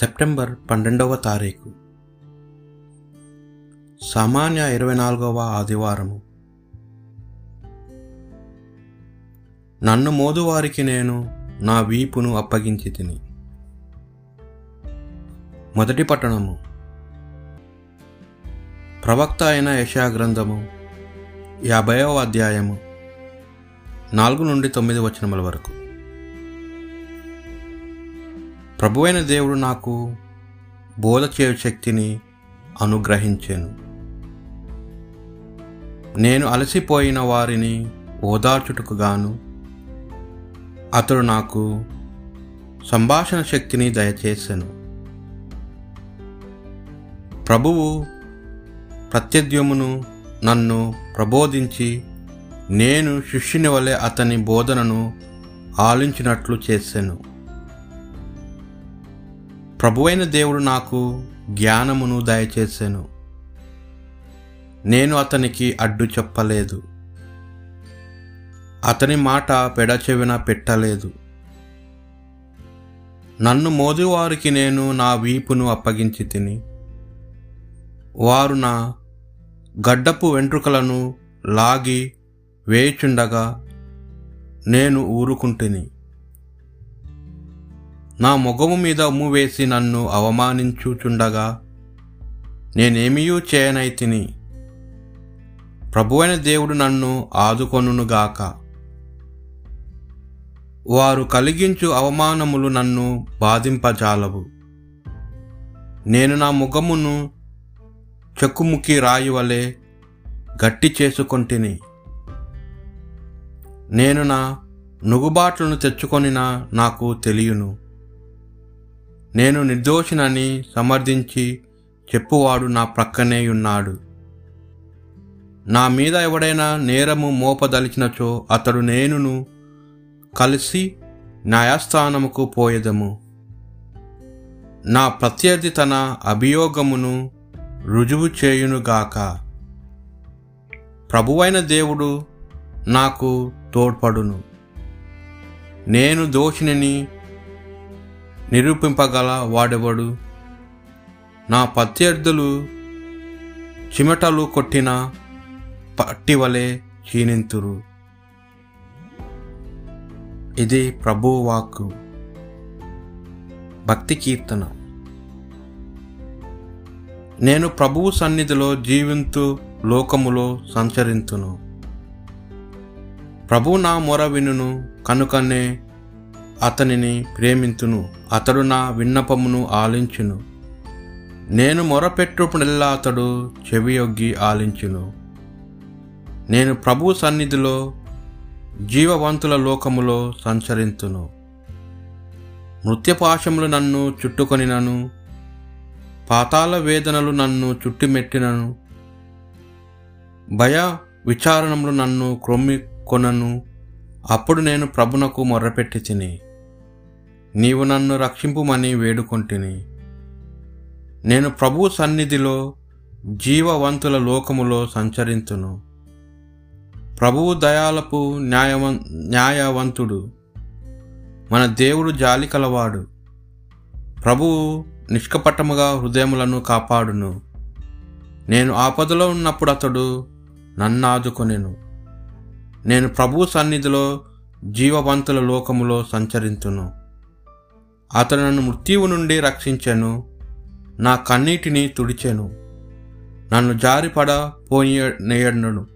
September పన్నెండవ తారీఖు. సామాన్య ఇరవై నాలుగవ ఆదివారము. నన్ను మోదువారికి నేను నా వీపును అప్పగించి తిని మొదటి పట్టణము. ప్రవక్త అయిన యశాగ్రంథము యాభైవ అధ్యాయము నాలుగు నుండి తొమ్మిది వచనముల వరకు. ప్రభువైన దేవుడు నాకు బోధ చేయు శక్తిని అనుగ్రహించాను. నేను అలసిపోయిన వారిని ఓదార్చుటకు గాను అతడు నాకు సంభాషణ శక్తిని దయచేశాను ప్రభువు ప్రత్యద్యమును నన్ను ప్రబోధించి నేను శిష్యుని వలె అతని బోధనను ఆలించినట్లు చేశాను ప్రభువైన దేవుడు నాకు జ్ఞానమును దయచేశాను నేను అతనికి అడ్డు చెప్పలేదు. అతని మాట పెడచెవిన పెట్టలేదు. నన్ను మోదివారికి నేను నా వీపును అప్పగించి తిని వారు నా గడ్డపు వెంట్రుకలను లాగి వేయుచుండగా నేను ఊరుకుంటుని. నా ముఖము మీద ఉమ్ము వేసి నన్ను అవమానించుచుండగా నేనేమియూ చేయనైతిని. ప్రభువైన దేవుడు నన్ను ఆదుకొనుగాక వారు కలిగించు అవమానములు నన్ను బాధింపజాలవు. నేను నా ముఖమును చెక్కుముక్కి రాయి వలె గట్టి చేసుకొంటిని. నేను నా నుగుబాట్లను తెచ్చుకొనినా నాకు తెలియను. నేను నిర్దోషినని సమర్థించి చెప్పువాడు నా ప్రక్కనే ఉన్నాడు. నా మీద ఎవడైనా నేరము మోపదలిచినచో అతడు నేనును కలిసి న్యాయస్థానముకు పోయేదము. నా ప్రత్యర్థి తన అభియోగమును రుజువు చేయునుగాక ప్రభువైన దేవుడు నాకు తోడ్పడును. నేను దోషిని నిరూపింపగల వాడెవడు? నా ప్రత్యర్థులు చిమటలు కొట్టిన పట్టివలే క్షీణింతురు. ఇది ప్రభు వాక్కు భక్తి కీర్తన. నేను ప్రభువు సన్నిధిలో జీవింతు లోకములో సంచరింతును. ప్రభు నా మొర వినును కనుకనే అతనిని ప్రేమింతును. అతడు నా విన్నపమును ఆలించును. నేను మొరపెట్టుకునెల్లా అతడు చెవియొగ్గి ఆలించును. నేను ప్రభు సన్నిధిలో జీవవంతుల లోకములో సంచరింతును. మృత్యపాశములు నన్ను చుట్టుకొనినను. పాతాల వేదనలు నన్ను చుట్టుమెట్టినను. భయ విచారణములు నన్ను క్రొమ్మి కొనను అప్పుడు నేను ప్రభునకు మొర్రపెట్టి తిని నీవు నన్ను రక్షింపుమని వేడుకొంటిని. నేను ప్రభు సన్నిధిలో జీవవంతుల లోకములో సంచరింతును. ప్రభువు దయాలపు న్యాయవం న్యాయవంతుడు. మన దేవుడు జాలి కలవాడు. ప్రభువు నిష్కపటముగా హృదయములను కాపాడును. నేను ఆపదలో ఉన్నప్పుడు అతడు నన్ను ఆదుకొనెను. నేను ప్రభు సన్నిధిలో జీవవంతుల లోకములో సంచరింతును. అతను నన్ను మృత్యువు నుండి రక్షించాను. నా కన్నీటిని తుడిచాను. నన్ను జారిపడ పోయేయను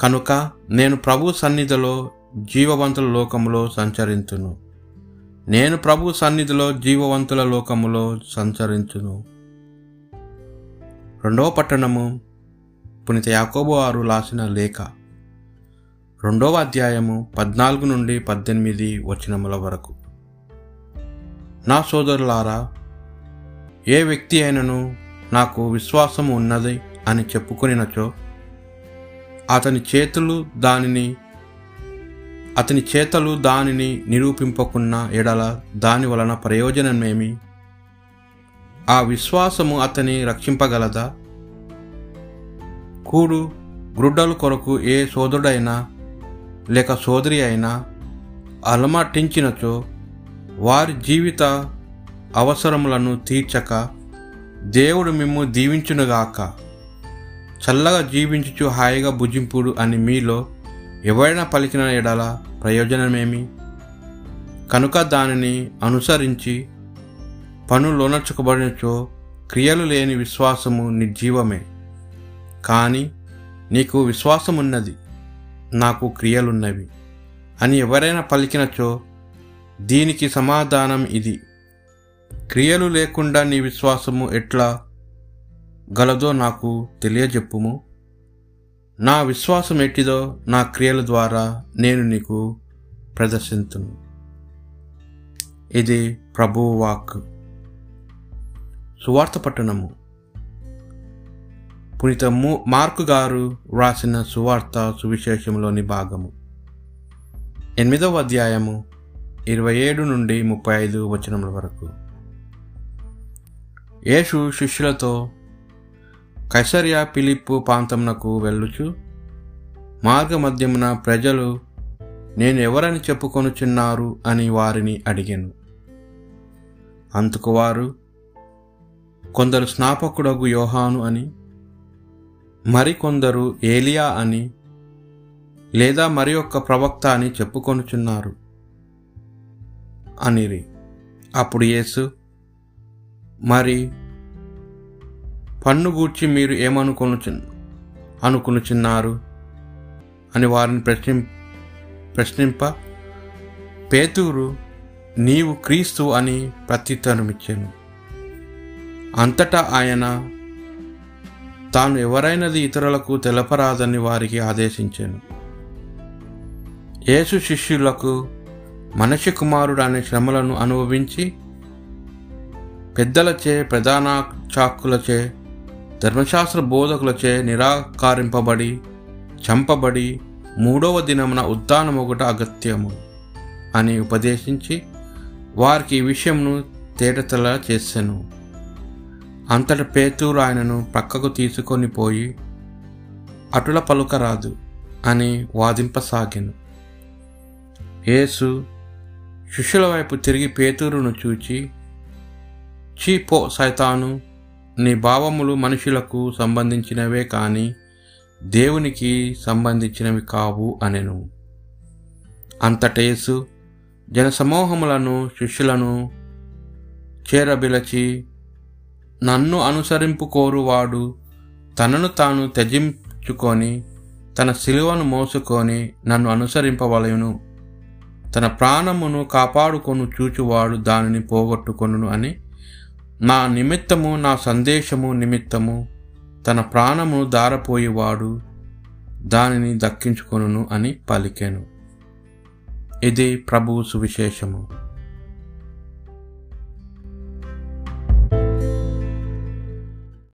కనుక నేను ప్రభు సన్నిధిలో జీవవంతుల లోకములో సంచరించును నేను ప్రభు సన్నిధిలో జీవవంతుల లోకములో సంచరించును. రెండవ పట్టణము పునిత యాకోబు వారు రాసిన లేఖ. రెండవ అధ్యాయము పద్నాలుగు నుండి పద్దెనిమిది వచనముల వరకు. నా సోదరులారా ఏ వ్యక్తి అయినను నాకు విశ్వాసం ఉన్నది అని చెప్పుకొనినచో అతని చేతులు దానిని అతని చేతలు దానిని నిరూపింపకున్న ఎడల దాని వలన ప్రయోజనమేమి? ఆ విశ్వాసము అతని రక్షింపగలదా? కూడు గ్రుడ్డల కొరకు ఏ సోదరుడైనా లేక సోదరి అయినా అలమటించినచో వారి జీవిత అవసరములను తీర్చక దేవుడు మిమ్ము దీవించునుగాక. చల్లగా జీవించుచు హాయిగా భుజింపుడు అని మీలో ఎవరైనా పలికిన ఎడల ప్రయోజనమేమి? కనుక దానిని అనుసరించి పనులోనర్చుకోబడినచో క్రియలు లేని విశ్వాసము నిర్జీవమే కానీ నీకు విశ్వాసమున్నది నాకు క్రియలున్నవి అని ఎవరైనా పలికినచో దీనికి సమాధానం ఇది. క్రియలు లేకుండా నీ విశ్వాసము ఎట్లా గలదో నాకు తెలియజెప్పుము. నా విశ్వాసం ఎట్టిదో నా క్రియల ద్వారా నేను నీకు ప్రదర్శింతును. ఇది ప్రభువు వాక్ సువార్త పట్టణము. పునీత మార్కు గారు వ్రాసిన సువార్త సువిశేషంలోని భాగము. ఎనిమిదవ అధ్యాయము ఇరవై ఏడు నుండి ముప్పై ఐదు వచనముల వరకు. యేసు శిష్యులతో కైసరియా పిలిప్పు ప్రాంతమునకు వెళ్ళుచు మార్గమధ్యమున ప్రజలు నేను ఎవరని చెప్పుకొనుచున్నారు అని వారిని అడిగాను. అందుకు వారు కొందరు స్నాపకుడగు యోహాను అని మరికొందరు ఏలియా అని లేదా మరి ఒక్క ప్రవక్త అని చెప్పుకొనుచున్నారు. అనిరి. అప్పుడు యేసు మరి పన్ను గూర్చి మీరు ఏమనుకొనుచు అనుకునుచున్నారు? అని వారిని ప్రశ్ని ప్రశ్నింప పేతూరు నీవు క్రీస్తు అని ప్రత్యుత్తరమిచ్చాను. అంతటా ఆయన తాను ఎవరైనది ఇతరులకు తెలపరాదని వారికి ఆదేశించాను. యేసు శిష్యులకు మనిషి కుమారుడు అనే శ్రమలను అనుభవించి పెద్దలచే ప్రధాన చాకులచే ధర్మశాస్త్ర బోధకులచే నిరాకరింపబడి చంపబడి మూడవ దినమున ఉద్దానమొకట అగత్యము అని ఉపదేశించి వారికి ఈ విషయంను తేటతల చేశాను అంతట పేతూరు ఆయనను ప్రక్కకు తీసుకొని పోయి అటుల పలుకరాదు అని వాదింపసాగాను. యేసు శిష్యుల వైపు తిరిగి పేతురును చూచి చీపో సైతాను! నీ భావములు మనుషులకు సంబంధించినవే కానీ దేవునికి సంబంధించినవి కావు అనెను. అంతటేసు జనసమూహములను శిష్యులను చేరబిలచి నన్ను అనుసరింపు కోరువాడు తనను తాను త్యజించుకొని తన శిలువను మోసుకొని నన్ను అనుసరింపవలయును తన ప్రాణమును కాపాడుకొను చూచువాడు దానిని పోగొట్టుకొను అని. నా నిమిత్తము నా సందేశము నిమిత్తము తన ప్రాణమును దారపోయేవాడు దానిని దక్కించుకొను అని పలికెను. ఇది ప్రభువు సువిశేషము.